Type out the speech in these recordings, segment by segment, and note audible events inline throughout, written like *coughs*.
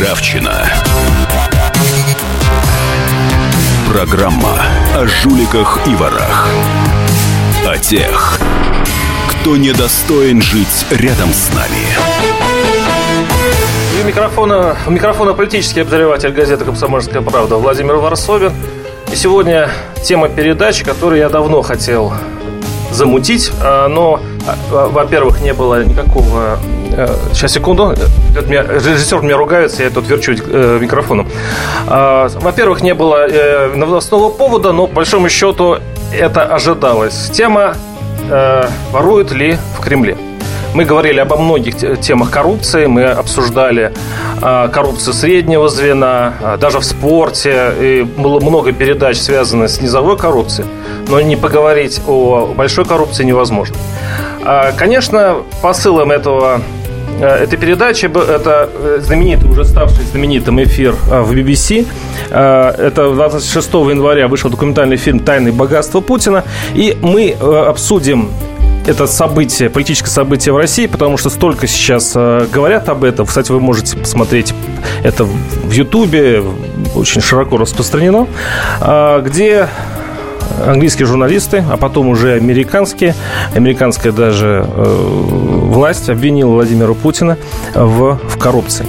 Ржавчина. Программа о жуликах и ворах. О тех, кто недостоин жить рядом с нами. У микрофона, у микрофона политический обозреватель газеты «Комсомольская правда» Владимир Варсобин. И сегодня тема передачи, которую я давно хотел замутить, а, но, а, во-первых, не было никакого... Э, сейчас, секунду. Режиссер меня ругается, я тут верчу э, микрофоном. А, во-первых, не было э, новостного повода, но, по большому счету, это ожидалось. Тема «Воруют ли в Кремле?» Мы говорили обо многих темах коррупции, мы обсуждали коррупцию среднего звена, даже в спорте, и было много передач, связанных с низовой коррупцией но не поговорить о большой коррупции невозможно. А, конечно, посылом этого э, этой передачи это э, знаменитый, уже ставший знаменитым эфир э, в BBC. Это 26 января вышел документальный фильм «Тайны богатства Путина». И мы обсудим это событие, политическое событие в России, потому что столько сейчас говорят об этом. Кстати, вы можете посмотреть это в Ютубе, очень широко распространено, где английские журналисты, а потом уже американские, американская даже э, власть обвинила Владимира Путина в, в коррупции.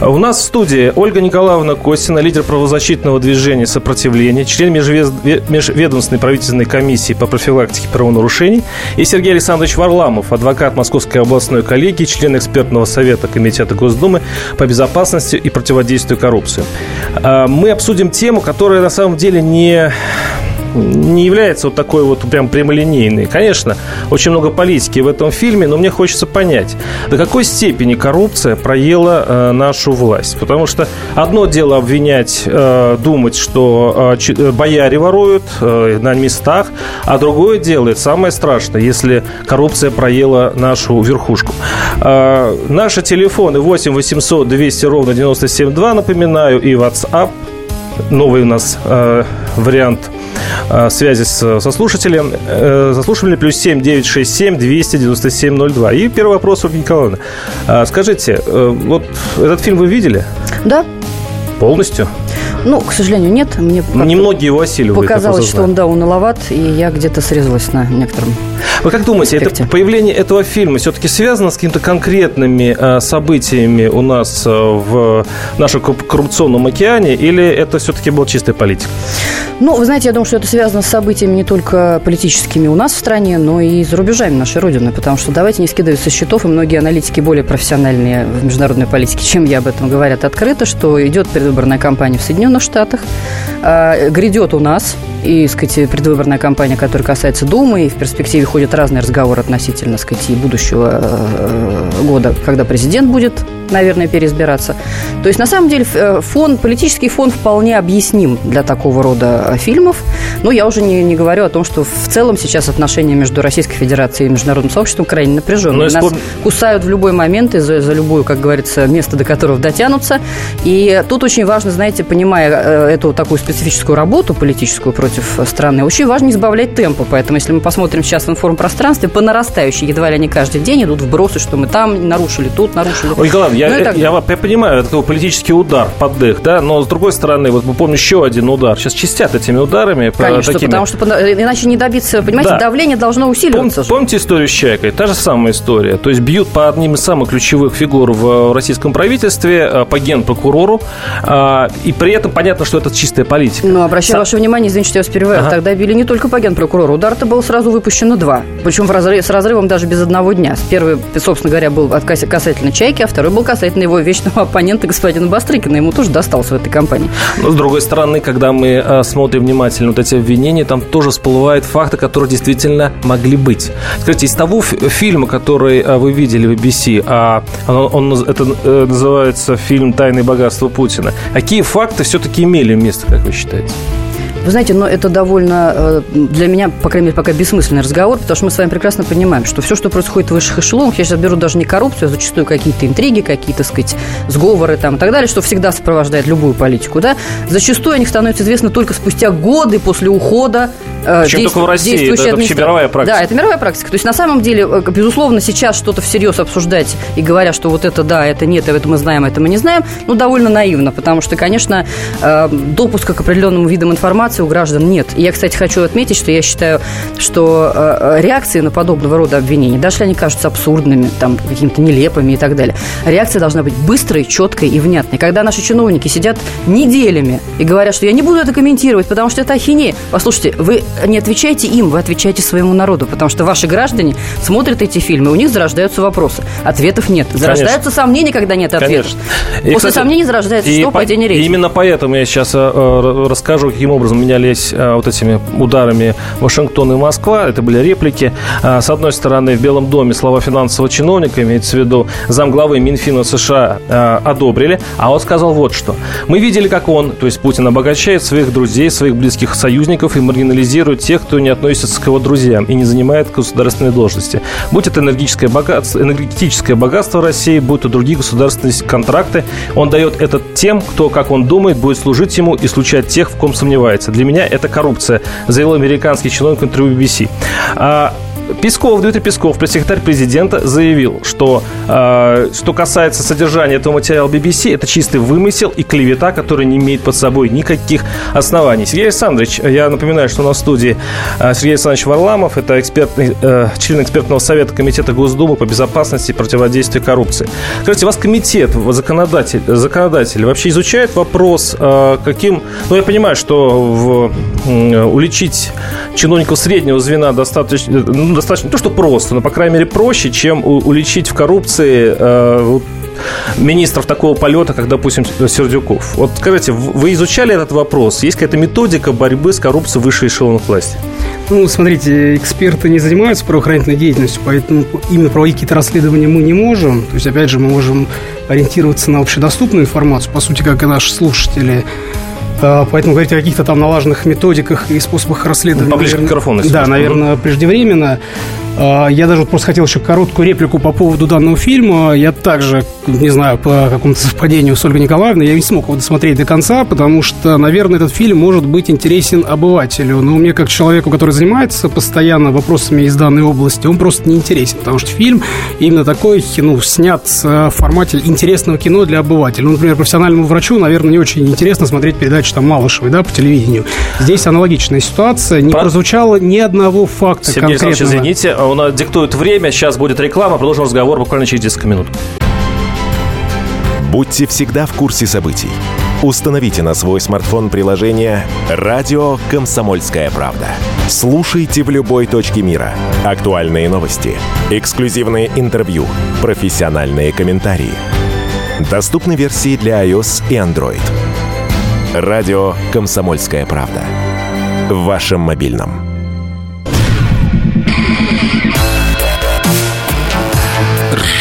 У нас в студии Ольга Николаевна Костина, лидер правозащитного движения «Сопротивление», член межведомственной правительственной комиссии по профилактике правонарушений, и Сергей Александрович Варламов, адвокат Московской областной коллегии, член экспертного совета Комитета Госдумы по безопасности и противодействию коррупции. А, мы обсудим тему, которая на самом деле не не является вот такой вот прям прямолинейной. Конечно, очень много политики в этом фильме, но мне хочется понять, до какой степени коррупция проела э, нашу власть. Потому что одно дело обвинять, э, думать, что э, э бояре воруют э, на местах, а другое дело, самое страшное, если коррупция проела нашу верхушку. Э, наши телефоны 8 800 200 ровно 9702, напоминаю, и WhatsApp новый у нас э, вариант связи с, со слушателем. Э, Заслушивали плюс 7 967 297 02. И первый вопрос, Ольга Николаевна. А, скажите, э, вот этот фильм вы видели? Да. Полностью? Ну, к сожалению, нет. Мне Немногие его осиливают. Показалось, что он, да, он маловат, и я где-то срезалась на некотором Вы как думаете, это появление этого фильма все-таки связано с какими-то конкретными э, событиями у нас э, в нашем коррупционном океане, или это все-таки был чистый политик? Ну, вы знаете, я думаю, что это связано с событиями не только политическими у нас в стране, но и за рубежами нашей Родины, потому что давайте не скидывать со счетов, и многие аналитики более профессиональные в международной политике, чем я об этом говорят открыто, что идет предвыборная кампания в Соединенных Соединенных Штатах. А, грядет у нас и, сказать, предвыборная кампания, которая касается Думы, и в перспективе ходят разные разговоры относительно, сказать, и будущего э, года, когда президент будет наверное, переизбираться. То есть, на самом деле, э, фон, политический фон вполне объясним для такого рода фильмов. Но я уже не, не говорю о том, что в целом сейчас отношения между Российской Федерацией и международным сообществом крайне напряженные. Нас спор... кусают в любой момент и за, за любую, как говорится, место, до которого дотянутся. И тут очень важно, знаете, понимая э, эту такую специфическую работу политическую против страны, очень важно не избавлять темпа. Поэтому, если мы посмотрим сейчас в информпространстве, по нарастающей, едва ли не каждый день идут вбросы, что мы там нарушили, тут нарушили. Ой, я, ну, я, я, я понимаю, это такой политический удар, поддых, да, но с другой стороны, вот мы помним еще один удар. Сейчас чистят этими ударами. Конечно, такими... потому что иначе не добиться, понимаете, да. давление должно усиливаться. Пом, помните историю с Чайкой? Та же самая история. То есть бьют по одним из самых ключевых фигур в российском правительстве, э, по генпрокурору, а, и при этом понятно, что это чистая политика. Ну, обращаю Сам... ваше внимание, извините, что я вас перебиваю, ага. тогда били не только по генпрокурору. Удар-то был сразу выпущено два. Причем в разрыв, с разрывом даже без одного дня. Первый, собственно говоря, был касательно Чайки, а второй был касательно его вечного *laughs* оппонента господина Бастрыкина. Ему тоже достался в этой компании. Но, с другой стороны, когда мы э, смотрим внимательно вот эти обвинения, там тоже всплывают факты, которые действительно могли быть. Скажите, из того фильма, который э, вы видели в BBC, а он, он это э, называется фильм «Тайны богатства Путина», какие факты все-таки имели место, как вы считаете? Вы знаете, но это довольно э, для меня, по крайней мере, пока бессмысленный разговор, потому что мы с вами прекрасно понимаем, что все, что происходит в высших эшелонах, я сейчас беру даже не коррупцию, а зачастую какие-то интриги, какие-то, так сказать, сговоры там и так далее, что всегда сопровождает любую политику, да, зачастую о них становится известно только спустя годы после ухода э, действ... только в России, это, это вообще мировая практика. Да, это мировая практика. То есть, на самом деле, э, безусловно, сейчас что-то всерьез обсуждать и говоря, что вот это да, это нет, это мы знаем, это мы не знаем, ну, довольно наивно, потому что, конечно, э, допуска к определенным видам информации у граждан нет. И я, кстати, хочу отметить, что я считаю, что э, э, реакции на подобного рода обвинения, даже если они кажутся абсурдными, там, какими-то нелепыми и так далее, реакция должна быть быстрой, четкой и внятной. Когда наши чиновники сидят неделями и говорят, что я не буду это комментировать, потому что это ахинея. Послушайте, вы не отвечаете им, вы отвечаете своему народу, потому что ваши граждане смотрят эти фильмы, у них зарождаются вопросы. Ответов нет. Зарождаются Конечно. сомнения, когда нет ответов. И, После кстати, сомнений зарождается что? По, Падение речи. Именно поэтому я сейчас э, расскажу, каким образом менялись э, вот этими ударами Вашингтон и Москва. Это были реплики. Э, с одной стороны, в Белом доме слова финансового чиновника, имеется в виду замглавы Минфина США, э, одобрили. А он сказал вот что. Мы видели, как он, то есть Путин, обогащает своих друзей, своих близких союзников и маргинализирует тех, кто не относится к его друзьям и не занимает государственные должности. Будь это энергетическое богатство, энергетическое богатство России, будь то другие государственные контракты, он дает это тем, кто, как он думает, будет служить ему и случать тех, в ком сомневается. Для меня это коррупция, заявил американский чиновник интервью BBC. Песков, Дмитрий Песков, пресс-секретарь президента, заявил, что э, что касается содержания этого материала BBC, это чистый вымысел и клевета, которая не имеет под собой никаких оснований. Сергей Александрович, я напоминаю, что у нас в студии э, Сергей Александрович Варламов, это эксперт, э, член экспертного совета Комитета Госдумы по безопасности и противодействию коррупции. Скажите, у вас комитет, законодатель, законодатель вообще изучает вопрос, э, каким... Ну, я понимаю, что в, уличить чиновников среднего звена достаточно, ну, достаточно не то, что просто, но, по крайней мере, проще, чем уличить в коррупции э, министров такого полета, как, допустим, Сердюков. Вот скажите, вы изучали этот вопрос? Есть какая-то методика борьбы с коррупцией высшей эшелонов власти? Ну, смотрите, эксперты не занимаются правоохранительной деятельностью, поэтому именно проводить какие-то расследования мы не можем. То есть, опять же, мы можем ориентироваться на общедоступную информацию, по сути, как и наши слушатели. А, поэтому говорить о каких-то там налаженных методиках и способах расследования... Поближе наверное, к микрофону. Да, наверное, преждевременно. А, я даже просто хотел еще короткую реплику по поводу данного фильма. Я также, не знаю, по какому-то совпадению с Ольгой Николаевной, я не смог его досмотреть до конца, потому что, наверное, этот фильм может быть интересен обывателю. Но мне, как человеку, который занимается постоянно вопросами из данной области, он просто не интересен, потому что фильм именно такой, ну, снят в формате интересного кино для обывателя. Ну, например, профессиональному врачу, наверное, не очень интересно смотреть передачу там Малышевой, да, по телевидению. Здесь аналогичная ситуация. Не Про... прозвучало ни одного факта Сергей конкретного. извините, у нас диктует время. Сейчас будет реклама. Продолжим разговор буквально через 10 минут. Будьте всегда в курсе событий. Установите на свой смартфон приложение «Радио Комсомольская правда». Слушайте в любой точке мира. Актуальные новости, эксклюзивные интервью, профессиональные комментарии. Доступны версии для iOS и Android. «Радио Комсомольская правда». В вашем мобильном.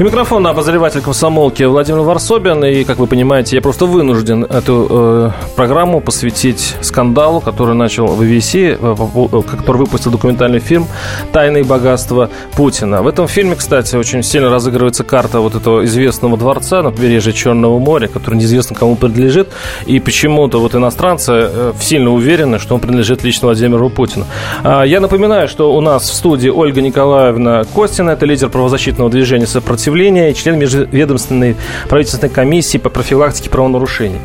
И микрофон на обозреватель комсомолки Владимир Варсобин. И, как вы понимаете, я просто вынужден эту э, программу посвятить скандалу, который начал в BBC, э, который выпустил документальный фильм «Тайные богатства Путина». В этом фильме, кстати, очень сильно разыгрывается карта вот этого известного дворца на побережье Черного моря, который неизвестно кому принадлежит. И почему-то вот иностранцы э, сильно уверены, что он принадлежит лично Владимиру Путину. А, я напоминаю, что у нас в студии Ольга Николаевна Костина, это лидер правозащитного движения «Сопротивление сопротивления член Межведомственной правительственной комиссии по профилактике правонарушений.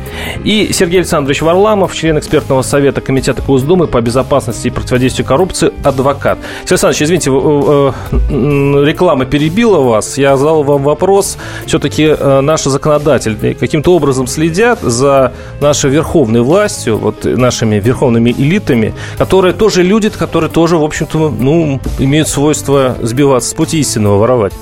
И Сергей Александрович Варламов, член экспертного совета Комитета Госдумы по безопасности и противодействию коррупции, адвокат. Сергей Александрович, извините, реклама перебила вас. Я задал вам вопрос. Все-таки э, наши законодатели каким-то образом следят за нашей верховной властью, вот нашими верховными элитами, которые тоже люди, которые тоже, в общем-то, ну, имеют свойство сбиваться с пути истинного, воровать.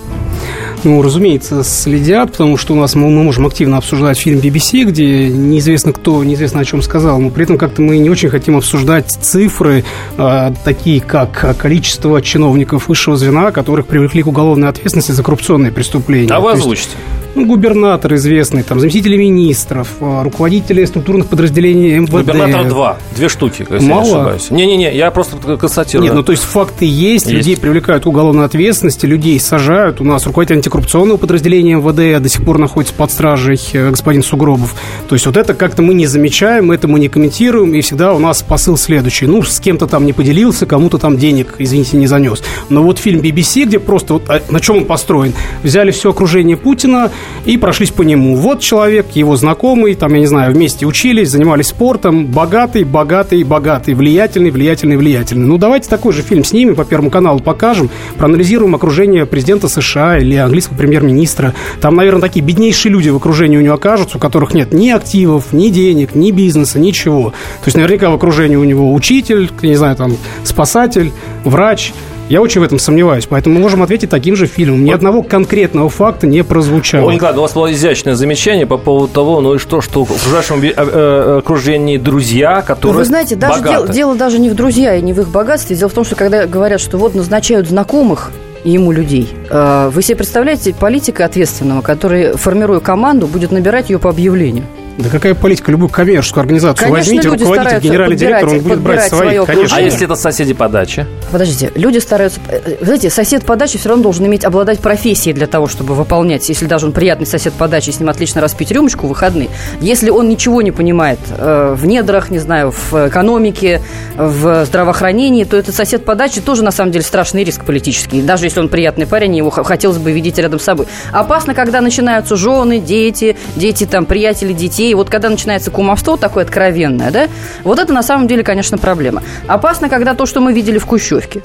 Ну, разумеется, следят, потому что у нас мы, мы можем активно обсуждать фильм BBC, где неизвестно кто, неизвестно о чем сказал, но при этом как-то мы не очень хотим обсуждать цифры, э, такие как количество чиновников высшего звена, которых привлекли к уголовной ответственности за коррупционные преступления. А вы озвучите? Ну, губернатор известный, там, заместители министров, а, руководители структурных подразделений МВД. Губернатора два, две штуки, если Мало? не ошибаюсь. Не-не-не, я просто констатирую. Нет, ну, то есть факты есть, есть. людей привлекают к уголовной ответственности, людей сажают. У нас руководитель антикоррупционного подразделения МВД до сих пор находится под стражей э, господин Сугробов. То есть вот это как-то мы не замечаем, это мы не комментируем, и всегда у нас посыл следующий. Ну, с кем-то там не поделился, кому-то там денег, извините, не занес. Но вот фильм BBC, где просто вот а, на чем он построен, взяли все окружение Путина, и прошлись по нему. Вот человек, его знакомый, там, я не знаю, вместе учились, занимались спортом, богатый, богатый, богатый, влиятельный, влиятельный, влиятельный. Ну, давайте такой же фильм снимем, по Первому каналу покажем, проанализируем окружение президента США или английского премьер-министра. Там, наверное, такие беднейшие люди в окружении у него окажутся, у которых нет ни активов, ни денег, ни бизнеса, ничего. То есть, наверняка в окружении у него учитель, не знаю, там, спасатель, врач – я очень в этом сомневаюсь, поэтому мы можем ответить таким же фильмом. Ни одного конкретного факта не прозвучало. Ой, Николай, у вас было изящное замечание по поводу того, ну и что, что в окружающем э, э, окружении друзья, которые ну, Вы знаете, даже дело, дело даже не в друзья и не в их богатстве. Дело в том, что когда говорят, что вот назначают знакомых, ему людей. Э, вы себе представляете политика ответственного, который, формируя команду, будет набирать ее по объявлению? Да какая политика? Любую коммерческую организацию конечно, возьмите, руководитель, генеральный директор, он будет брать своих, конечно. А если это соседи по даче? Подождите, люди стараются... Э, знаете, сосед по даче все равно должен иметь, обладать профессией для того, чтобы выполнять, если даже он приятный сосед по даче, с ним отлично распить рюмочку в выходные. Если он ничего не понимает э, в недрах, не знаю, в экономике, в здравоохранении, то этот сосед по даче тоже, на самом деле, страшный риск политический. Даже если он приятный парень, его хотелось бы видеть рядом с собой. Опасно, когда начинаются жены, дети, дети, там, приятели детей, детей. Вот когда начинается кумовство такое откровенное, да, вот это на самом деле, конечно, проблема. Опасно, когда то, что мы видели в Кущевке,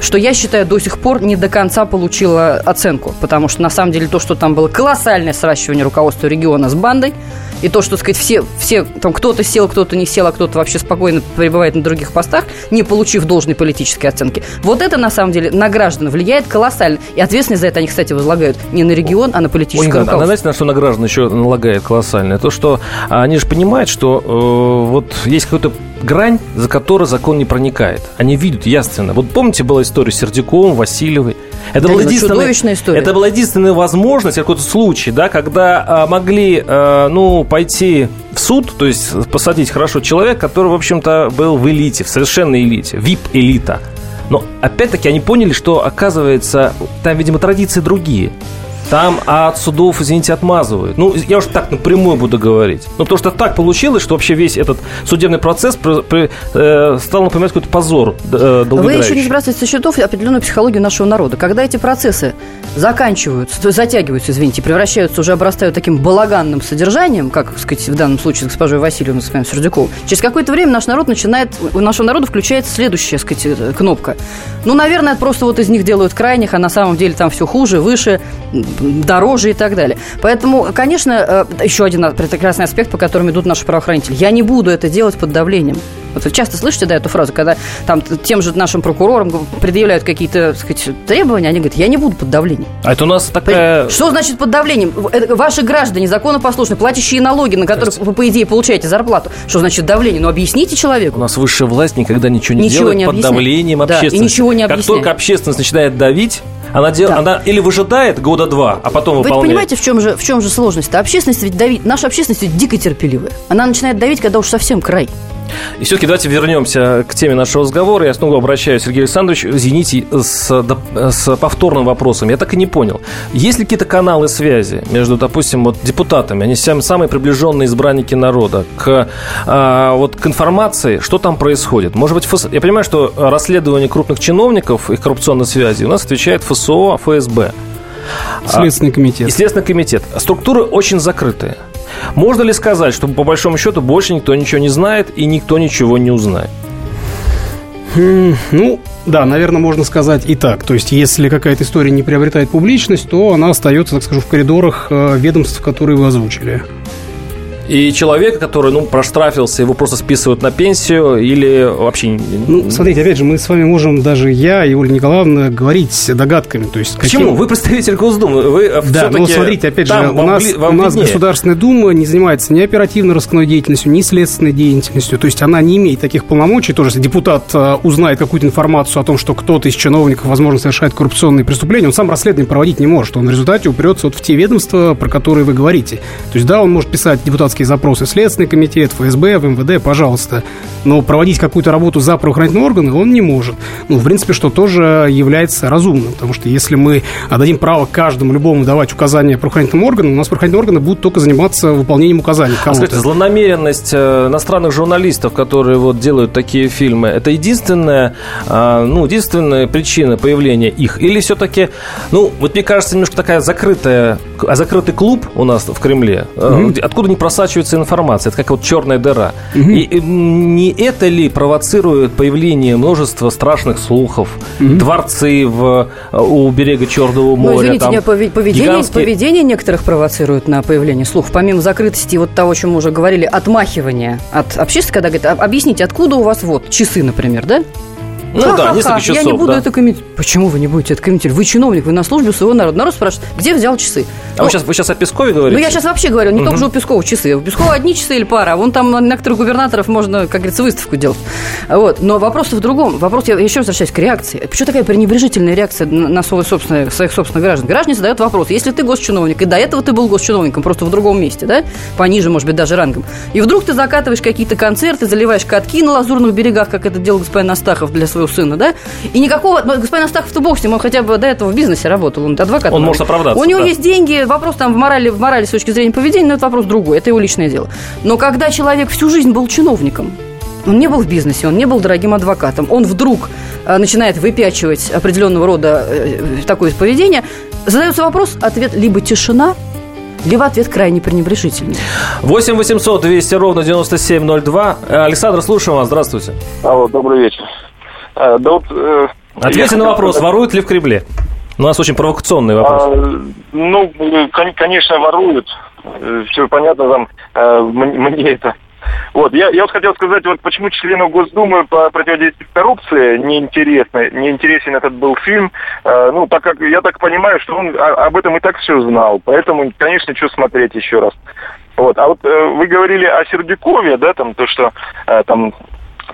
что я считаю до сих пор не до конца получила оценку, потому что на самом деле то, что там было колоссальное сращивание руководства региона с бандой, и то, что, сказать, все, все там кто-то сел, кто-то не сел, а кто-то вообще спокойно пребывает на других постах, не получив должной политической оценки. Вот это, на самом деле, на граждан влияет колоссально. И ответственность за это они, кстати, возлагают не на регион, а на политическое Ой, руководство. А знаете, на что на граждан еще налагает колоссальное? То, что они же понимают, что э, вот есть какой-то грань, за которой закон не проникает. Они видят ясно. Вот помните, была история с Сердюковым, Васильевой? Это, да, была единственная, история. это была единственная возможность, какой-то случай, да, когда а, могли, а, ну, пойти в суд, то есть посадить хорошо человека, который, в общем-то, был в элите, в совершенной элите, вип-элита. Но опять-таки они поняли, что, оказывается, там, видимо, традиции другие. Там от судов, извините, отмазывают. Ну, я уж так напрямую буду говорить. Ну, потому что так получилось, что вообще весь этот судебный процесс при, при, э, стал напоминать какой-то позор э, Вы еще не сбрасываете со счетов определенную психологию нашего народа. Когда эти процессы заканчиваются, затягиваются, извините, превращаются, уже обрастают таким балаганным содержанием, как, так сказать, в данном случае с госпожой Васильевной, с вами Сердюковой, через какое-то время наш народ начинает, у нашего народа включается следующая, так сказать, э, кнопка. Ну, наверное, просто вот из них делают крайних, а на самом деле там все хуже, выше, дороже и так далее. Поэтому, конечно, э, еще один прекрасный аспект, по которому идут наши правоохранители. Я не буду это делать под давлением. Вот вы часто слышите, да, эту фразу, когда там тем же нашим прокурорам предъявляют какие-то, сказать, требования, они говорят, я не буду под давлением. А это у нас такая... Что значит под давлением? Ваши граждане законопослушные, платящие налоги, на которых вы, по идее, получаете зарплату. Что значит давление? Ну, объясните человеку. У нас высшая власть никогда ничего не ничего делает не под давлением да, общественности. и ничего не объясняет. Как только общественность начинает давить, она, дел... да. она или выжидает года два, а потом Вы выполняет. Вы понимаете, в чем же, в чем же сложность? Общественность ведь давит, наша общественность ведь дико терпеливая. Она начинает давить, когда уж совсем край. И все-таки давайте вернемся к теме нашего разговора. Я снова обращаюсь, Сергей Александрович, извините, с, с повторным вопросом. Я так и не понял. Есть ли какие-то каналы связи между, допустим, вот депутатами, они самые приближенные избранники народа, к, а, вот, к информации, что там происходит? Может быть, ФС... я понимаю, что расследование крупных чиновников, их коррупционной связи у нас отвечает ФСО, ФСБ. Следственный комитет. И Следственный комитет. Структуры очень закрытые. Можно ли сказать, что по большому счету больше никто ничего не знает и никто ничего не узнает? Ну, да, наверное, можно сказать и так. То есть, если какая-то история не приобретает публичность, то она остается, так скажу, в коридорах э, ведомств, которые вы озвучили. И человека, который, ну, проштрафился, его просто списывают на пенсию или вообще... Ну, смотрите, опять же, мы с вами можем, даже я и Ольга Николаевна, говорить догадками. То есть Почему? Каким... Вы представитель Госдумы. Вы да, ну, смотрите, опять же, у нас, у нас Государственная Дума не занимается ни оперативно-розыскной деятельностью, ни следственной деятельностью. То есть она не имеет таких полномочий. Тоже, если депутат э, узнает какую-то информацию о том, что кто-то из чиновников, возможно, совершает коррупционные преступления, он сам расследование проводить не может. Он в результате упрется вот в те ведомства, про которые вы говорите. То есть, да, он может писать депутатские запросы в Следственный комитет, ФСБ, в МВД, пожалуйста. Но проводить какую-то работу за правоохранительные органы он не может. Ну, в принципе, что тоже является разумным. Потому что если мы отдадим право каждому, любому давать указания правоохранительным органам, у нас правоохранительные органы будут только заниматься выполнением указаний а скажите, злонамеренность э, иностранных журналистов, которые вот делают такие фильмы, это единственная, а, ну, единственная причина появления их? Или все-таки, ну, вот мне кажется, немножко такая закрытая, а закрытый клуб у нас в Кремле, угу. откуда не просачивается информация, это как вот черная дыра. Угу. И не это ли провоцирует появление множества страшных слухов, угу. дворцы в, э, у берега Черного моря? Ну, извините, там, поведение, гигантские... поведение некоторых провоцирует на появление слухов, помимо закрытости вот того, о чем мы уже говорили, отмахивания от общественности, когда говорят, объясните, откуда у вас вот часы, например, да? Ну Ха-ха-ха, да, несколько часов. Я не буду да. это комментировать. Почему вы не будете это комментировать? Вы чиновник, вы на службе своего народа. Народ спрашивает, где взял часы? А ну, вы, сейчас, вы сейчас о Пескове говорите? Ну, я сейчас вообще говорю, не угу. только же у Пескова часы. У Пескова одни часы или пара. Вон там некоторых губернаторов можно, как говорится, выставку делать. Вот. Но вопрос в другом. Вопрос, я еще возвращаюсь к реакции. Почему такая пренебрежительная реакция на свой собственный, своих собственных граждан? Граждане задают вопрос. Если ты госчиновник, и до этого ты был госчиновником, просто в другом месте, да, пониже, может быть, даже рангом, и вдруг ты закатываешь какие-то концерты, заливаешь катки на лазурных берегах, как это делал господин Астахов для своего сына, да, и никакого... Господин Астахов-то бог с ним, он хотя бы до этого в бизнесе работал, он адвокат. Он может оправдаться. У него да. есть деньги, вопрос там в морали, в морали с точки зрения поведения, но это вопрос другой, это его личное дело. Но когда человек всю жизнь был чиновником, он не был в бизнесе, он не был дорогим адвокатом. Он вдруг э, начинает выпячивать определенного рода э, такое поведение. Задается вопрос, ответ либо тишина, либо ответ крайне пренебрежительный. 8 800 200 ровно 9702. Александр, слушаем вас. Здравствуйте. Алло, добрый вечер. А, да вот, э, Ответьте на вопрос, сказать... воруют ли в Кремле? У нас очень провокационный вопрос. А, ну, конечно, воруют. Э, Все понятно, там, э, мне это вот, я, я вот хотел сказать, вот почему члену Госдумы по противодействию коррупции неинтересно, неинтересен этот был фильм, э, ну, так как я так понимаю, что он об этом и так все знал, поэтому, конечно, что смотреть еще раз. Вот, а вот э, вы говорили о Сердюкове, да, там, то, что э, там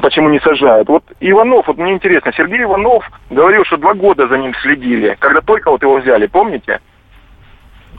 почему не сажают. Вот Иванов, вот мне интересно, Сергей Иванов говорил, что два года за ним следили, когда только вот его взяли, помните?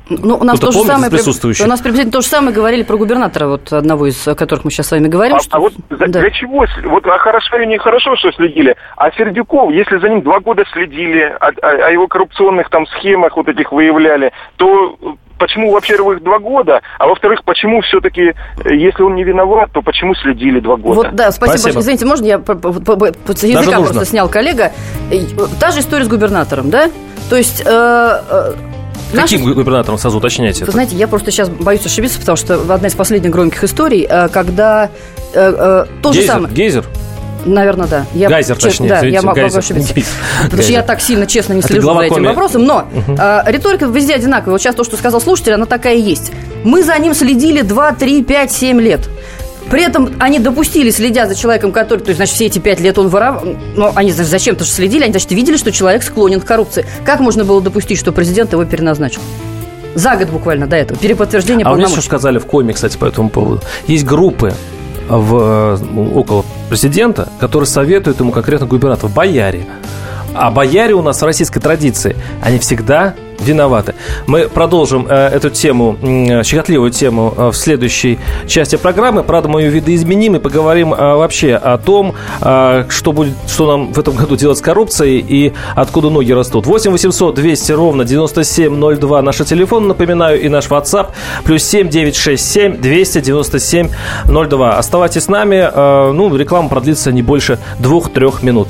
Ну, у нас то же самое, у нас приблизительно то же самое говорили про губернатора, вот одного из которых мы сейчас с вами говорим. А, что... а вот да. для чего? Вот а хорошо или нехорошо, что следили. А Сердюков, если за ним два года следили, о, о, о его коррупционных там схемах вот этих выявляли, то почему, во-первых, два года, а во-вторых, почему все-таки, э, если он не виноват, то почему следили два года? Вот, да, спасибо, спасибо. Извините, можно я по, по, по, по языка просто снял коллега? Та же история с губернатором, да? То есть... Э, э, Каким Наши... губернатором сразу уточняйте? Вы знаете, я просто сейчас боюсь ошибиться, потому что одна из последних громких историй, э, когда э, э, то Гейзер, же самое... Гейзер? Наверное, да. Я, Гайзер, честно, точнее. Да, извините, я могу Гайзер. ошибиться. Гейзер. *laughs* Потому что я так сильно, честно, не слежу за этим вопросом. Но угу. э, риторика везде одинаковая. Вот сейчас то, что сказал слушатель, она такая и есть. Мы за ним следили 2, 3, 5, 7 лет. При этом они допустили, следя за человеком, который, то есть, значит, все эти пять лет он воровал, ну, они, значит, зачем-то же следили, они, значит, видели, что человек склонен к коррупции. Как можно было допустить, что президент его переназначил? За год буквально до этого. Переподтверждение А мне что сказали в коме, кстати, по этому поводу. Есть группы в, э, около президента, которые советуют ему конкретно губернатор, бояре. А бояре у нас в российской традиции, они всегда виноваты. Мы продолжим э, эту тему, э, щекотливую тему э, в следующей части программы. Правда, мы ее видоизменим и поговорим вообще о том, что, будет, что нам в этом году делать с коррупцией и откуда ноги растут. 8 800 200 ровно 9702 наш телефон, напоминаю, и наш WhatsApp. Плюс 7 967 297 02. Оставайтесь с нами. Ну, реклама продлится не больше двух-трех минут.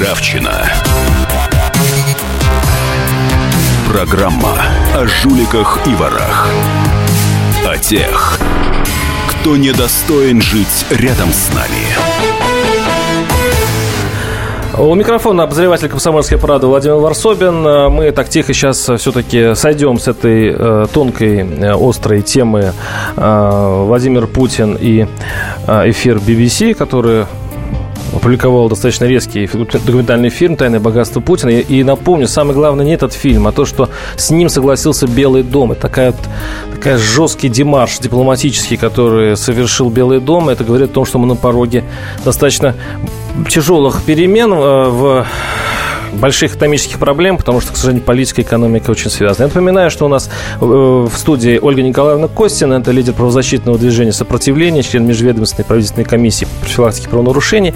Ржавчина. Программа о жуликах и ворах. О тех, кто недостоин жить рядом с нами. У микрофона обозреватель комсомольской правды Владимир Варсобин. Мы так тихо сейчас все-таки сойдем с этой э, тонкой, э, острой темы э, Владимир Путин и э, эфир BBC, который опубликовал достаточно резкий документальный фильм «Тайное богатство Путина». И, напомню, самое главное не этот фильм, а то, что с ним согласился Белый дом. Это такая, такая жесткий демарш дипломатический, который совершил Белый дом. Это говорит о том, что мы на пороге достаточно тяжелых перемен э, в больших экономических проблем, потому что, к сожалению, политика и экономика очень связаны. Я напоминаю, что у нас э, в студии Ольга Николаевна Костина, это лидер правозащитного движения сопротивления, член межведомственной правительственной комиссии по профилактике правонарушений,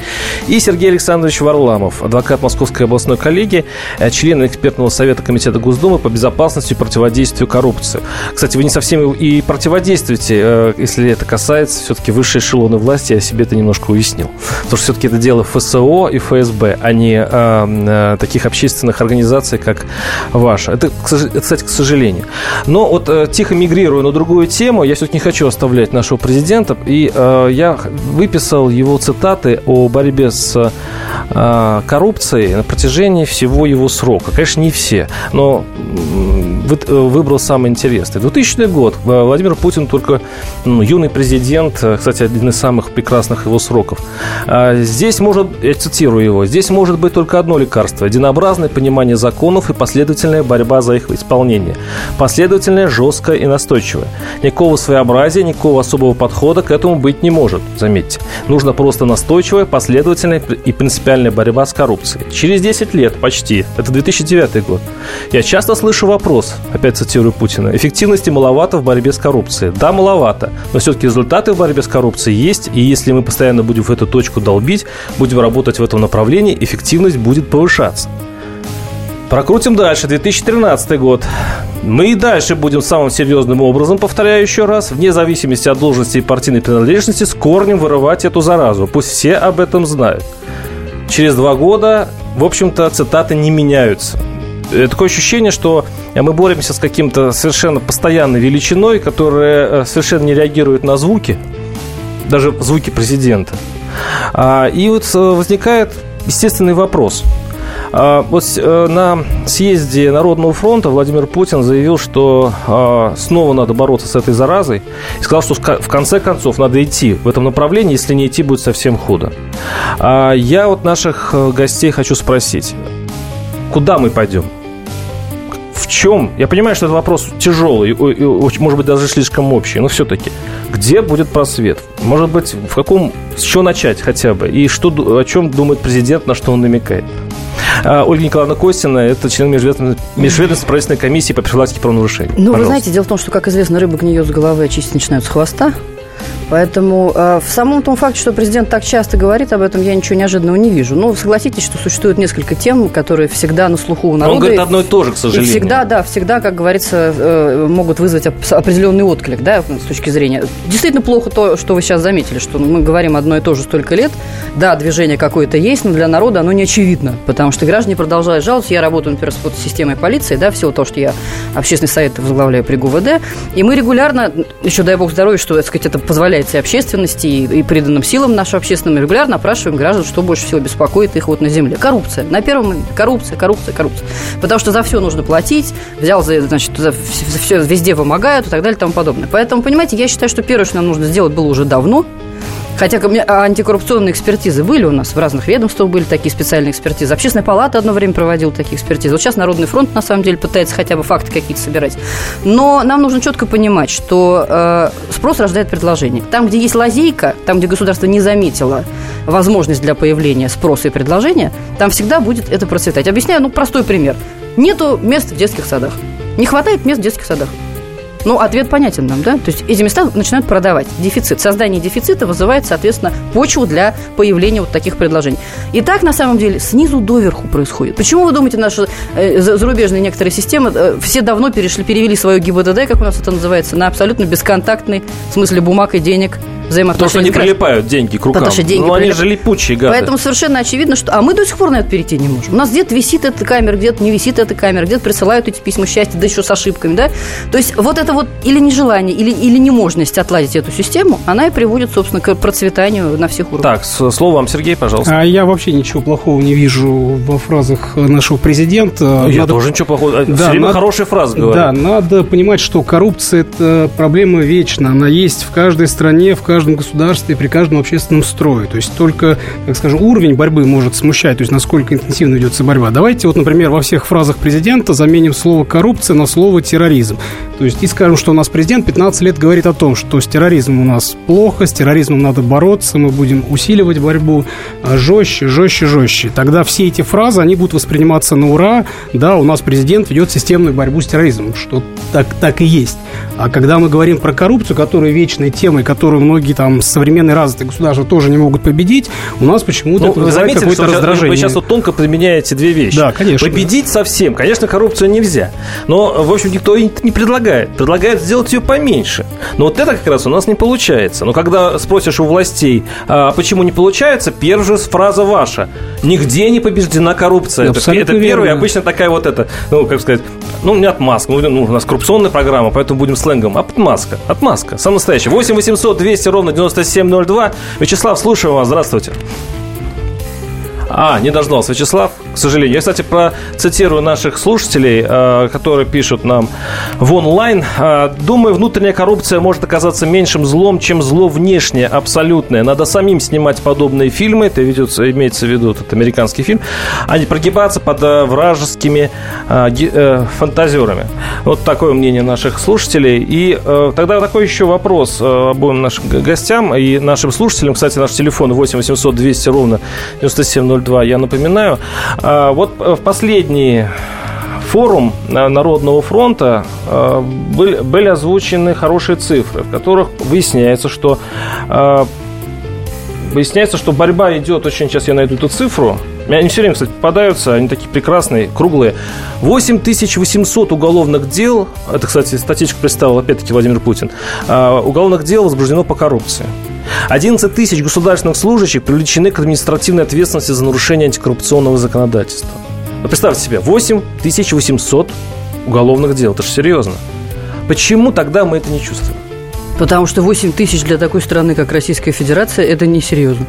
и Сергей Александрович Варламов, адвокат Московской областной коллегии, э, член экспертного совета Комитета Госдумы по безопасности и противодействию коррупции. Кстати, вы не совсем и противодействуете, э, если это касается все-таки высшей эшелоны власти, я себе это немножко уяснил. Потому что все-таки это дело ФСО и ФСБ, а не таких общественных организаций, как ваша. Это, кстати, к сожалению. Но вот э, тихо мигрируя на другую тему, я все-таки не хочу оставлять нашего президента, и э, я выписал его цитаты о борьбе с э, коррупцией на протяжении всего его срока. Конечно, не все, но э, выбрал самый интересный. 2000 год. Э, Владимир Путин только ну, юный президент, э, кстати, один из самых прекрасных его сроков. А здесь может, я цитирую его, здесь может быть только одно лекарство единообразное понимание законов и последовательная борьба за их исполнение. Последовательная, жесткая и настойчивая. Никакого своеобразия, никакого особого подхода к этому быть не может, заметьте. Нужно просто настойчивая, последовательная и принципиальная борьба с коррупцией. Через 10 лет почти, это 2009 год, я часто слышу вопрос, опять цитирую Путина, эффективности маловато в борьбе с коррупцией. Да, маловато, но все-таки результаты в борьбе с коррупцией есть, и если мы постоянно будем в эту точку долбить, будем работать в этом направлении, эффективность будет повышаться. Прокрутим дальше, 2013 год. Мы и дальше будем самым серьезным образом, повторяю еще раз, вне зависимости от должности и партийной принадлежности, с корнем вырывать эту заразу. Пусть все об этом знают. Через два года, в общем-то, цитаты не меняются. Такое ощущение, что мы боремся с каким-то совершенно постоянной величиной, которая э, совершенно не реагирует на звуки, даже звуки президента. А, и вот э, возникает естественный вопрос – а, вот э, на съезде Народного фронта Владимир Путин заявил, что а, снова надо бороться с этой заразой. И сказал, что в конце концов надо идти в этом направлении, если не идти, будет совсем худо. Я вот наших э, гостей хочу спросить, куда мы пойдем? в чем? Я понимаю, что это вопрос тяжелый, может быть, даже слишком общий, но все-таки. Где будет просвет? Может быть, в каком... С чего начать хотя бы? И что, о чем думает президент, на что он намекает? А, Ольга Николаевна Костина, это член межведомственной правительственной комиссии по профилактике правонарушений. Ну, Пожалуйста. вы знаете, дело в том, что, как известно, рыба гниет с головы, а чистить начинают с хвоста. Поэтому э, в самом том факте, что президент так часто говорит об этом, я ничего неожиданного не вижу. Ну, согласитесь, что существует несколько тем, которые всегда на слуху у народа. Он говорит одно и то же, к сожалению. И всегда, да, всегда, как говорится, э, могут вызвать определенный отклик, да, с точки зрения. Действительно плохо то, что вы сейчас заметили, что мы говорим одно и то же столько лет. Да, движение какое-то есть, но для народа оно не очевидно, потому что граждане продолжают жаловаться. Я работаю, например, с системой полиции, да, всего того, что я общественный совет возглавляю при ГУВД, и мы регулярно, еще дай бог здоровья, что, так сказать, это позволяет является общественности и, и приданным силам нашим общественным, регулярно опрашиваем граждан, что больше всего беспокоит их вот на земле. Коррупция. На первом коррупция, коррупция, коррупция. Потому что за все нужно платить, взял, за, значит, за все везде вымогают и так далее и тому подобное. Поэтому, понимаете, я считаю, что первое, что нам нужно сделать, было уже давно – Хотя антикоррупционные экспертизы были у нас, в разных ведомствах были такие специальные экспертизы. Общественная палата одно время проводила такие экспертизы. Вот сейчас Народный фронт, на самом деле, пытается хотя бы факты какие-то собирать. Но нам нужно четко понимать, что э, спрос рождает предложение. Там, где есть лазейка, там, где государство не заметило возможность для появления спроса и предложения, там всегда будет это процветать. Объясняю, ну, простой пример. Нету мест в детских садах. Не хватает мест в детских садах. Ну, ответ понятен нам, да? То есть эти места начинают продавать. Дефицит. Создание дефицита вызывает, соответственно, почву для появления вот таких предложений. И так, на самом деле, снизу доверху происходит. Почему вы думаете, наши э, зарубежные некоторые системы э, все давно перешли, перевели свое ГИБДД, как у нас это называется, на абсолютно бесконтактный, в смысле бумаг и денег, взаимоотношения. Потому что они прилипают деньги к рукам. Потому что деньги ну, они же липучие гады. Поэтому совершенно очевидно, что... А мы до сих пор на это перейти не можем. У нас где-то висит эта камера, где-то не висит эта камера, где-то присылают эти письма счастья, да еще с ошибками, да? То есть вот это вот или нежелание, или, или неможность отладить эту систему, она и приводит, собственно, к процветанию на всех уровнях. Так, слово вам, Сергей, пожалуйста. А я вообще ничего плохого не вижу во фразах нашего президента. Я надо... тоже ничего плохого. Да, Все время надо... хорошие фразы говорю. Да, надо понимать, что коррупция – это проблема вечна. Она есть в каждой стране, в каждом государстве, при каждом общественном строе. То есть только, как скажем, уровень борьбы может смущать, то есть насколько интенсивно ведется борьба. Давайте вот, например, во всех фразах президента заменим слово «коррупция» на слово «терроризм». То есть и скажем, что у нас президент 15 лет говорит о том, что с терроризмом у нас плохо, с терроризмом надо бороться, мы будем усиливать борьбу а, жестче, жестче, жестче. Тогда все эти фразы, они будут восприниматься на ура. Да, у нас президент ведет системную борьбу с терроризмом, что так, так и есть. А когда мы говорим про коррупцию, которая вечная тема, и которую многие там современные развитые государства тоже не могут победить, у нас почему-то ну, вы заметили, какое-то раздражение. Вы сейчас вот тонко применяете две вещи. Да, конечно. Победить совсем, конечно, коррупцию нельзя. Но, в общем, никто не предлагает. Предлагает сделать ее поменьше. Но вот это как раз у нас не получается. Но когда спросишь у властей, а почему не получается, первая фраза ваша. Нигде не побеждена коррупция. Это, это первая, обычно такая вот это, ну, как сказать, ну, не отмазка. Ну, у нас коррупционная программа, поэтому будем сленгом. Отмазка. Отмазка. Сам настоящий. 8 800 200 ровно 9702. Вячеслав, слушаю вас. Здравствуйте. А, не дождался Вячеслав, к сожалению. Я, кстати, процитирую наших слушателей, э, которые пишут нам в онлайн. Э, Думаю, внутренняя коррупция может оказаться меньшим злом, чем зло внешнее, абсолютное. Надо самим снимать подобные фильмы. Это ведется, имеется в виду этот американский фильм. А не прогибаться под э, вражескими фантазерами. Вот такое мнение наших слушателей. И тогда такой еще вопрос обоим нашим гостям и нашим слушателям. Кстати, наш телефон 8 800 200 ровно 9702 02, я напоминаю. А, вот в последний форум Народного фронта а, были, озвучены хорошие цифры, в которых выясняется, что выясняется, что борьба идет очень, сейчас я найду эту цифру, они все время, кстати, попадаются, они такие прекрасные, круглые. 8800 уголовных дел, это, кстати, статистику представил опять-таки Владимир Путин, уголовных дел возбуждено по коррупции. 11 тысяч государственных служащих привлечены к административной ответственности за нарушение антикоррупционного законодательства. Вы представьте себе, 8800 уголовных дел. Это же серьезно. Почему тогда мы это не чувствуем? Потому что 8 тысяч для такой страны, как Российская Федерация, это несерьезно.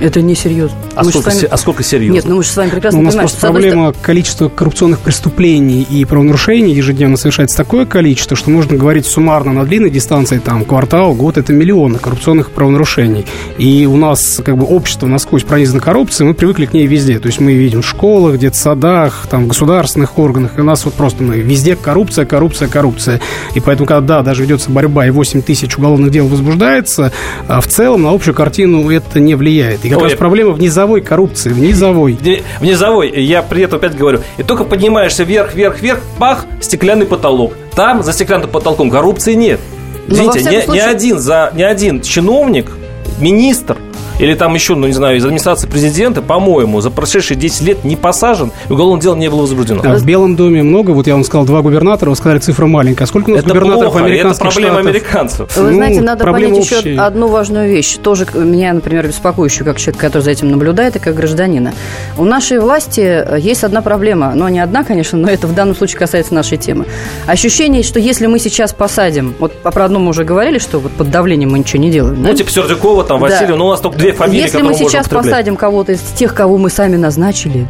Это несерьезно. А, сколько, вами... а сколько серьезно? Нет, ну мы же с вами прекрасно ну, у нас понимаем, просто проблема стороны... количества коррупционных преступлений и правонарушений ежедневно совершается такое количество, что можно говорить суммарно на длинной дистанции, там, квартал, год, это миллионы коррупционных правонарушений. И у нас, как бы, общество насквозь пронизано коррупцией, мы привыкли к ней везде. То есть мы видим в школах, детсадах, там, в государственных органах, и у нас вот просто мы везде коррупция, коррупция, коррупция. И поэтому, когда даже ведется борьба, и 8 тысяч уголовных дел возбуждается, а в целом на общую картину это не влияет. И как Ой, раз проблема в низовой коррупции, в низовой. В низовой, я при этом опять говорю, и только поднимаешься вверх, вверх, вверх, пах, стеклянный потолок. Там, за стеклянным потолком, коррупции нет. Извините, ни, случае... ни, один, за, ни один чиновник, министр, или там еще, ну не знаю, из администрации президента, по-моему, за прошедшие 10 лет не посажен, и уголовное дело не было возбуждено. Да, в Белом доме много, вот я вам сказал, два губернатора, вы сказали, цифра маленькая. А сколько у нас это губернаторов плохо, американских это проблема штатов? американцев. Вы ну, знаете, надо понять общая. еще одну важную вещь, тоже меня, например, беспокоящую, как человек, который за этим наблюдает, и как гражданина. У нашей власти э, есть одна проблема, но не одна, конечно, но это в данном случае касается нашей темы. Ощущение, что если мы сейчас посадим, вот про одно мы уже говорили, что вот под давлением мы ничего не делаем. Ну, да? типа Сердюкова, там, Васильев, да. ну у нас только две фамилии, если мы сейчас посадим кого-то из тех, кого мы сами назначили,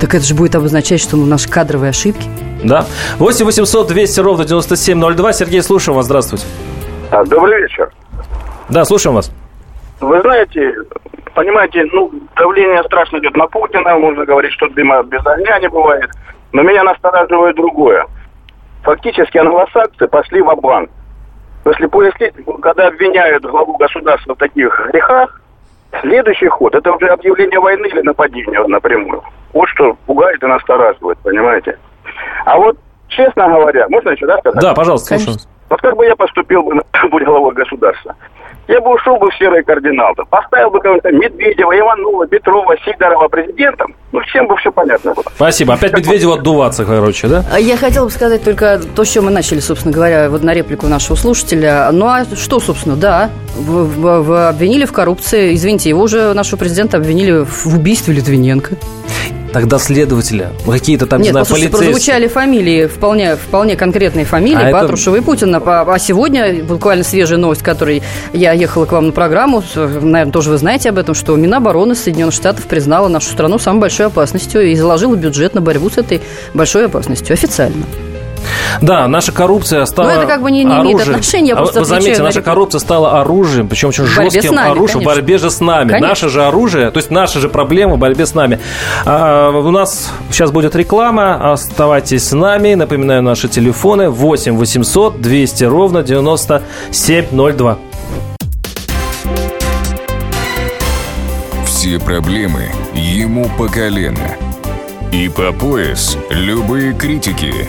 так это же будет обозначать, что у нас кадровые ошибки. Да. 8 800 200 ровно 9702. Сергей, слушаем вас. Здравствуйте. А, добрый вечер. Да, слушаем вас. Вы знаете, понимаете, ну, давление страшно идет на Путина. Можно говорить, что дыма без огня не бывает. Но меня настораживает другое. Фактически англосаксы пошли в банк Если пояснить, когда обвиняют главу государства в таких грехах, Следующий ход – это уже объявление войны или нападение напрямую. Вот что пугает и настораживает, понимаете? А вот, честно говоря, можно еще, да, сказать? Да, пожалуйста, слушаю. Вот как бы я поступил *coughs* будь главой государства? Я бы ушел бы в серый кардинал, поставил бы кого-то Медведева, Иванова, Петрова, Сидорова президентом, ну, всем бы все понятно было. Спасибо. Опять Медведеву отдуваться, короче, да? А Я хотела бы сказать только то, с чем мы начали, собственно говоря, вот на реплику нашего слушателя. Ну, а что, собственно, да, в, в, в, обвинили в коррупции. Извините, его уже, нашего президента, обвинили в убийстве Литвиненко. Тогда следователя, какие-то там, Нет, не знаю, полицейские. прозвучали фамилии, вполне, вполне конкретные фамилии, А это- Патрушева и Путина. А а сегодня буквально свежая новость, которой я ехала к вам на программу, наверное, тоже вы знаете об этом, что Минобороны Соединенных Штатов признала нашу страну самой большой опасностью и заложила бюджет на борьбу с этой большой опасностью официально. Да, наша коррупция стала Ну, это как бы не- не имеет оружием. отношения, я А просто вы на наша коррупция стала оружием, причем очень жестким нами, оружием в борьбе же с нами. Конечно. Наше же оружие, то есть наши же проблемы в борьбе с нами. А, у нас сейчас будет реклама, оставайтесь с нами. Напоминаю, наши телефоны 8 800 200 ровно 9702. Все проблемы ему по колено. И по пояс любые критики.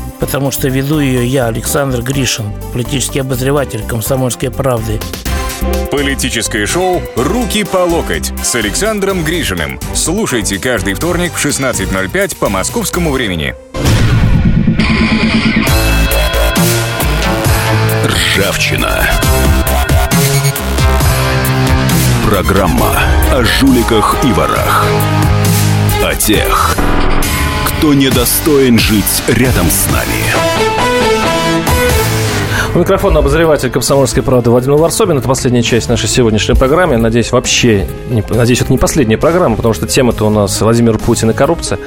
потому что веду ее я, Александр Гришин, политический обозреватель «Комсомольской правды». Политическое шоу «Руки по локоть» с Александром Гришиным. Слушайте каждый вторник в 16.05 по московскому времени. Ржавчина. Программа о жуликах и ворах. О тех, кто недостоин жить рядом с нами. У микрофона обозреватель комсомольской правды Владимир Варсобин. Это последняя часть нашей сегодняшней программы. Надеюсь, вообще, не- надеюсь, это не последняя программа, потому что тема-то у нас Владимир Путин и коррупция.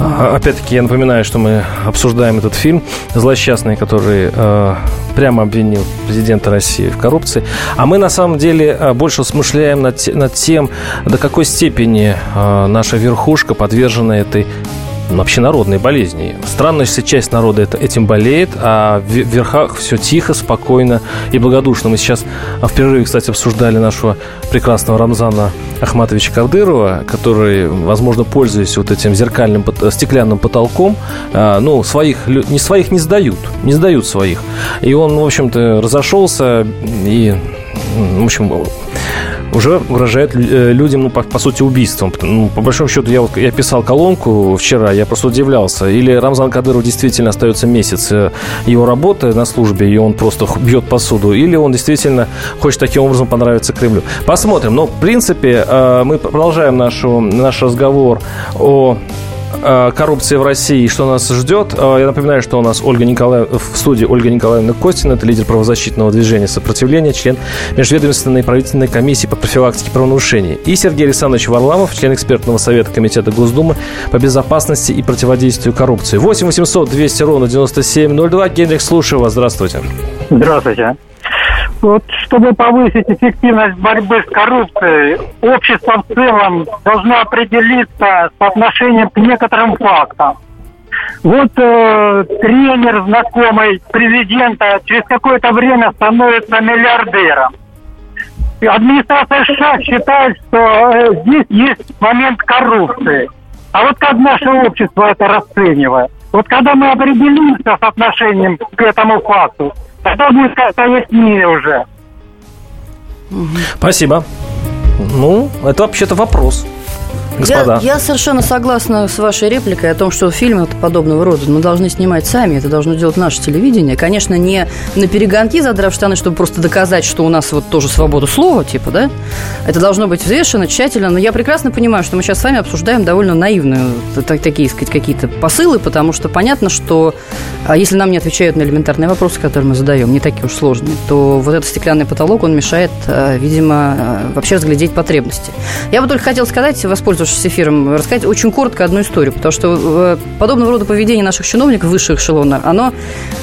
А, Опять-таки, я напоминаю, что мы обсуждаем этот фильм злосчастный, который э, прямо обвинил президента России в коррупции. А мы, на самом деле, э, больше смышляем над, над тем, до какой степени э, наша верхушка подвержена этой общенародной болезни. Странно, если часть народа это, этим болеет, а в верхах все тихо, спокойно и благодушно. Мы сейчас а, в перерыве, кстати, обсуждали нашего прекрасного Рамзана Ахматовича Кадырова, который, возможно, пользуясь вот этим зеркальным стеклянным потолком, а, ну, своих, не своих не сдают, не сдают своих. И он, в общем-то, разошелся и, в общем, уже угрожает э, людям, ну, по, по сути, убийством. Ну, по большому счету, я, вот, я писал колонку вчера, я просто удивлялся. Или Рамзан Кадыров действительно остается месяц э, его работы на службе, и он просто бьет посуду, или он действительно хочет таким образом понравиться Кремлю. Посмотрим. Но, в принципе, э, мы продолжаем нашу, наш разговор о коррупции в России и что нас ждет. Э, Я напоминаю, что у нас Ольга Николаевна, в студии Ольга Николаевна Костина, это лидер правозащитного движения сопротивления, член Межведомственной правительственной комиссии по профилактике правонарушений. И Сергей Александрович Варламов, член экспертного совета Комитета Госдумы по безопасности и противодействию коррупции. 8 800 200 ровно 9702. Генрих, слушаю вас. Здравствуйте. Здравствуйте. Вот, чтобы повысить эффективность борьбы с коррупцией, общество в целом должно определиться с отношением к некоторым фактам. Вот э, тренер, знакомый президента, через какое-то время становится миллиардером. Администрация США считает, что э, здесь есть момент коррупции. А вот как наше общество это расценивает? Вот когда мы определимся с отношением к этому факту, тогда будет как-то яснее уже. Спасибо. Ну, это вообще-то вопрос. Господа. Я, я совершенно согласна с вашей репликой о том, что фильмы подобного рода мы должны снимать сами, это должно делать наше телевидение. Конечно, не на перегонки задрав штаны, чтобы просто доказать, что у нас вот тоже свобода слова, типа, да? Это должно быть взвешено, тщательно. Но я прекрасно понимаю, что мы сейчас с вами обсуждаем довольно наивные так- такие, сказать, какие-то посылы, потому что понятно, что а если нам не отвечают на элементарные вопросы, которые мы задаем, не такие уж сложные, то вот этот стеклянный потолок, он мешает, а, видимо, а, вообще разглядеть потребности. Я бы только хотела сказать, воспользовавшись воспользовавшись эфиром, рассказать очень коротко одну историю, потому что подобного рода поведение наших чиновников высших эшелона, оно,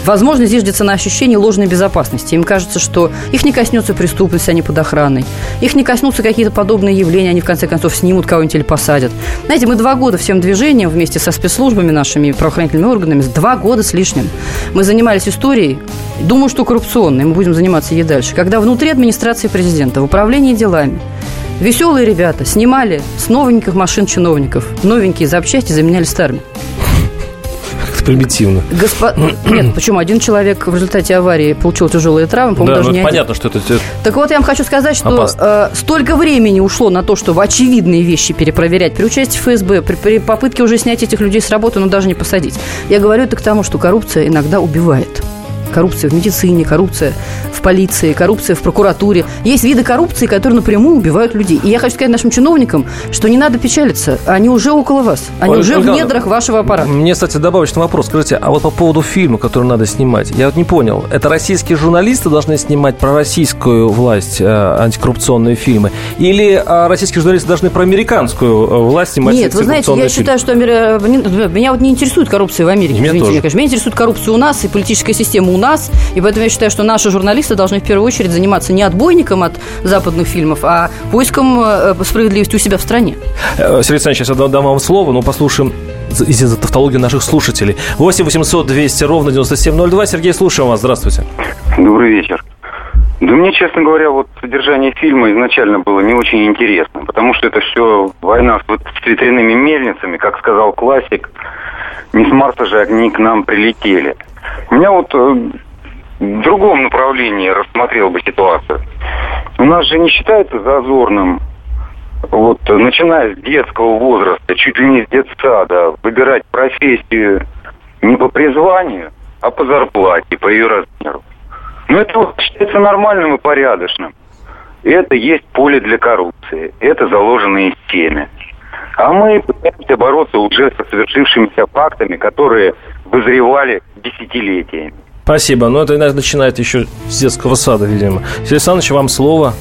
возможно, зиждется на ощущении ложной безопасности. Им кажется, что их не коснется преступность, они под охраной. Их не коснутся какие-то подобные явления, они в конце концов снимут кого-нибудь или посадят. Знаете, мы два года всем движением вместе со спецслужбами нашими, правоохранительными органами, два года с лишним. Мы занимались историей, думаю, что коррупционной, мы будем заниматься ей дальше, когда внутри администрации президента, в управлении делами, Веселые ребята снимали с новеньких машин чиновников. Новенькие запчасти заменяли старыми примитивно. Госпо... Нет, почему? Один человек в результате аварии получил тяжелые травмы, по-моему, да, даже ну, не понятно, один. что это... Так вот, я вам хочу сказать, что э, столько времени ушло на то, чтобы очевидные вещи перепроверять при участии ФСБ, при, при попытке уже снять этих людей с работы, но даже не посадить. Я говорю это к тому, что коррупция иногда убивает коррупция в медицине, коррупция в полиции, коррупция в прокуратуре. Есть виды коррупции, которые напрямую убивают людей. И я хочу сказать нашим чиновникам, что не надо печалиться. Они уже около вас. Они Ольга, уже в недрах вашего аппарата. Мне, кстати, добавочный вопрос. Скажите, а вот по поводу фильма, который надо снимать, я вот не понял. Это российские журналисты должны снимать про российскую власть э, антикоррупционные фильмы? Или э, российские журналисты должны про американскую э, власть снимать Нет, вы знаете, я фильмы? считаю, что Амер... меня вот не интересует коррупция в Америке. Меня, извините, тоже. Меня, конечно. меня интересует коррупция у нас и политическая система у нас. И поэтому я считаю, что наши журналисты должны в первую очередь заниматься не отбойником от западных фильмов, а поиском э, справедливости у себя в стране. Э, Сергей Александрович, сейчас я дам вам слово, но послушаем из-за тавтологии наших слушателей. 8 800 200 ровно 9702. Сергей, слушаем вас. Здравствуйте. Добрый вечер. Да мне, честно говоря, вот содержание фильма изначально было не очень интересно, потому что это все война с ветряными мельницами, как сказал классик. Не с Марса же огни к нам прилетели. У меня вот э, в другом направлении рассмотрел бы ситуацию. У нас же не считается зазорным, вот начиная с детского возраста, чуть ли не с детсада, выбирать профессию не по призванию, а по зарплате, по ее размеру. Но это считается нормальным и порядочным. Это есть поле для коррупции. Это заложено из теме. А мы пытаемся бороться уже со совершившимися фактами, которые вызревали десятилетиями. Спасибо. Но это начинает еще с детского сада, видимо. Сергей Александрович, вам слово.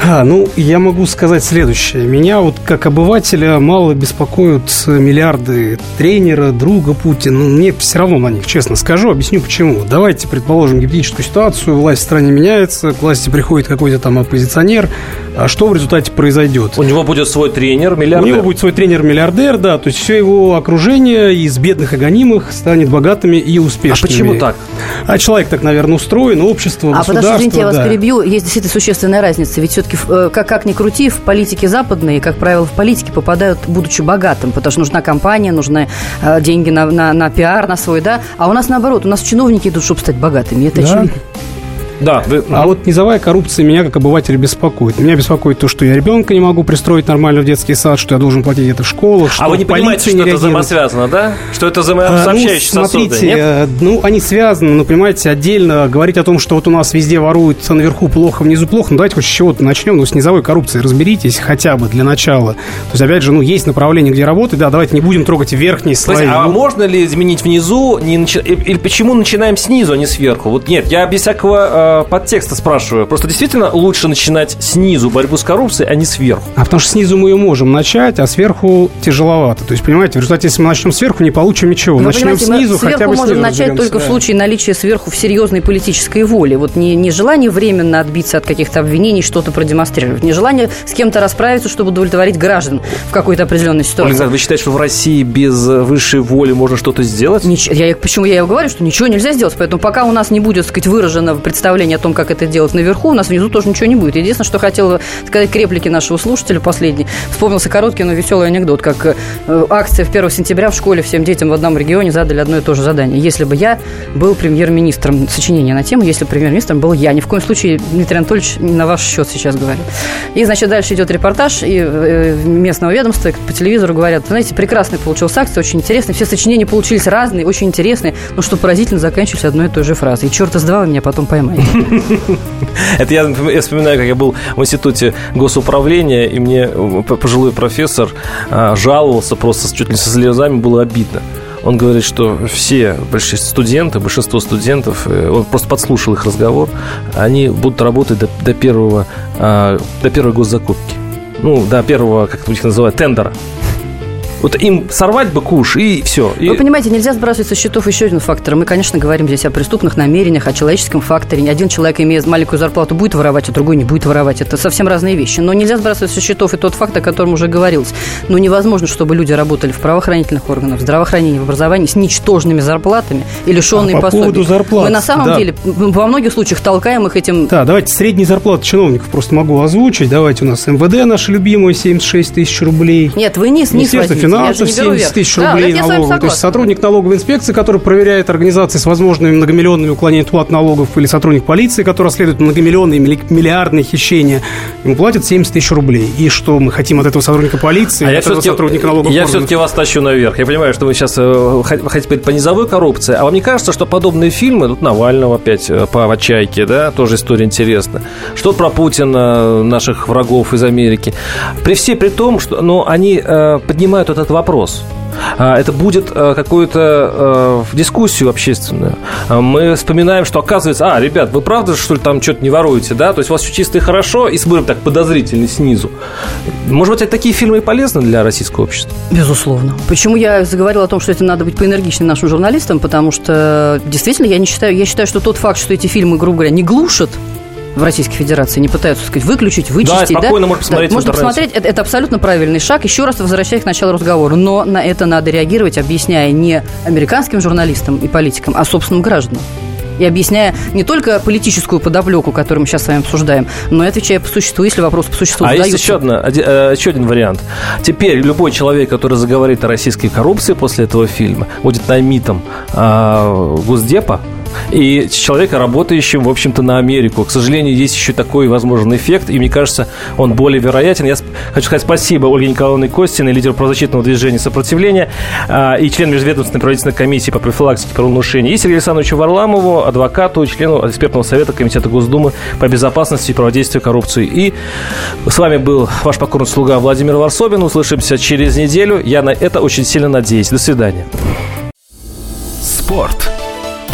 А, ну, я могу сказать следующее. Меня вот как обывателя мало беспокоят миллиарды тренера, друга Путина. Ну, мне все равно на них, честно скажу. Объясню почему. Давайте предположим гипотетическую ситуацию. Власть в стране меняется, к власти приходит какой-то там оппозиционер. А что в результате произойдет? У него будет свой тренер, миллиардер. У него будет свой тренер-миллиардер, да. То есть все его окружение из бедных и гонимых станет богатыми и успешными. А почему так? А человек так, наверное, устроен, общество, а, государство. А подождите, извините, я да. вас перебью. Есть действительно существенная разница. Ведь все-таки, э, как, как ни крути, в политике западные, как правило, в политике попадают, будучи богатым, потому что нужна компания, нужны э, деньги на, на, на пиар, на свой, да. А у нас наоборот, у нас чиновники идут, чтобы стать богатыми. Это да. очевидно. Да. Вы... А вот низовая коррупция меня как обывателя беспокоит. Меня беспокоит то, что я ребенка не могу пристроить нормально в детский сад, что я должен платить это в школах, что А вы не понимаете, что это взаимосвязано, да? Что это взаимосообщающие а, ну, смотрите, сосуды, нет? ну, они связаны, но, понимаете, отдельно говорить о том, что вот у нас везде воруют, наверху плохо, внизу плохо, ну, давайте хоть с чего-то начнем, ну, с низовой коррупцией разберитесь хотя бы для начала. То есть, опять же, ну, есть направление, где работать, да, давайте не будем трогать верхние слои. А ну, можно ли изменить внизу, не начи... или почему начинаем снизу, а не сверху? Вот нет, я без всякого э, подтекста спрашиваю. Просто действительно лучше начинать снизу борьбу с коррупцией, а не сверху. А потому что снизу мы ее можем начать, а сверху тяжеловато. То есть, понимаете, в результате, если мы начнем сверху, не получим ничего. Но, начнем снизу, мы хотя бы можем снизу начать только да. в случае наличия сверху в серьезной политической воли. Вот не, не желание временно отбиться от каких-то обвинений, что-то продемонстрировать. Не желание с кем-то расправиться, чтобы удовлетворить граждан в какой-то определенной ситуации. Александр, вы считаете, что в России без высшей воли можно что-то сделать? Нич- я, почему я и говорю, что ничего нельзя сделать. Поэтому пока у нас не будет, так сказать, выражено представление о том, как это делать наверху, у нас внизу тоже ничего не будет. Единственное, что хотела сказать к реплике нашего слушателя последний. Вспомнился короткий, но веселый анекдот, как э, акция в 1 сентября в школе всем детям в одном регионе задали одно и то же задание. Если бы я был премьер-министром, сочинение на тему, если бы премьер-министром был я. Ни в коем случае, Дмитрий Анатольевич, на ваш счет сейчас говорю. И, значит, дальше идет репортаж, и э, местного ведомства по телевизору говорят, знаете, прекрасный получился акция, очень интересный, все сочинения получились разные, очень интересные, но что поразительно, заканчивались одной и той же фразой. И черта с два вы меня потом поймаете. *laughs* Это я, я вспоминаю, как я был в институте госуправления, и мне пожилой профессор а, жаловался просто чуть ли со слезами, было обидно. Он говорит, что все студенты, большинство студентов, э, он просто подслушал их разговор, они будут работать до, до, первого, до первой госзакупки. ну, до первого, как это называют, тендера. Вот им сорвать бы куш и все. И... Вы понимаете, нельзя сбрасывать со счетов еще один фактор. Мы, конечно, говорим здесь о преступных намерениях, о человеческом факторе. Один человек, имея маленькую зарплату, будет воровать, а другой не будет воровать. Это совсем разные вещи. Но нельзя сбрасывать со счетов и тот факт, о котором уже говорилось. Но невозможно, чтобы люди работали в правоохранительных органах, в здравоохранении, в образовании с ничтожными зарплатами и лишенные а по пособий. поводу зарплат, Мы на самом да. деле во многих случаях толкаем их этим... Да, давайте средние зарплаты чиновников просто могу озвучить. Давайте у нас МВД наше любимое 76 тысяч рублей. Нет, вы не, возьмите, же финансов не беру 70 вверх. тысяч Да, рублей вами налоговых. То есть сотрудник налоговой инспекции, который проверяет организации с возможными многомиллионными уклонениями от налогов, или сотрудник полиции, который расследует многомиллионные, милли- миллиардные хищения, ему платят 70 тысяч рублей. И что мы хотим от этого сотрудника полиции, А от я этого все-таки, сотрудника налоговых я все-таки вас тащу наверх. Я понимаю, что вы сейчас э, хот- хотите говорить по низовой коррупции, а вам не кажется, что подобные фильмы, тут Навального опять э, по «Чайке», да, тоже история интересная, что про Путина, наших врагов из Америки, при всей при том, что ну, они э, поднимают этот вопрос. А, Это будет э, какую-то э, дискуссию общественную. А Мы вспоминаем, что оказывается, а, ребят, вы правда, что ли, там что-то не воруете, да? То есть у вас все чисто и хорошо, и смотрим так подозрительно снизу. Может быть, такие фильмы и полезны для российского общества? Безусловно. Почему я заговорила о том, что это надо быть поэнергичным нашим журналистам? Потому что действительно я не считаю, я считаю, что тот факт, что эти фильмы, грубо говоря, не глушат в Российской Федерации, не пытаются, так сказать, выключить, вычистить. спокойно можно посмотреть в можно посмотреть, это, это абсолютно правильный шаг. Еще раз возвращаясь к началу разговора. Но на это надо реагировать, объясняя не американским журналистам и политикам, а собственным гражданам. И объясняя не только политическую подоплеку, которую мы сейчас с вами обсуждаем, но и отвечая по существу, если вопрос по существу А есть задаются. еще, одна, э, еще один вариант. Теперь любой человек, который заговорит о российской коррупции после этого фильма, будет наймитом э, Госдепа, и человека, работающим, в общем-то, на Америку. К сожалению, есть еще такой возможный эффект, и мне кажется, он более вероятен. Я хочу сказать спасибо Ольге Николаевне Костиной, лидеру правозащитного движения сопротивления а, и член Межведомственной правительственной комиссии по профилактике правонарушений, и Сергею Александровичу Варламову, адвокату, члену экспертного совета Комитета Госдумы по безопасности и противодействию коррупции. И с вами был ваш покорный слуга Владимир Варсобин. Услышимся через неделю. Я на это очень сильно надеюсь. До свидания. Спорт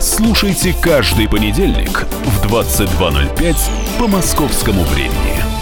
слушайте каждый понедельник в 22.05 по московскому времени.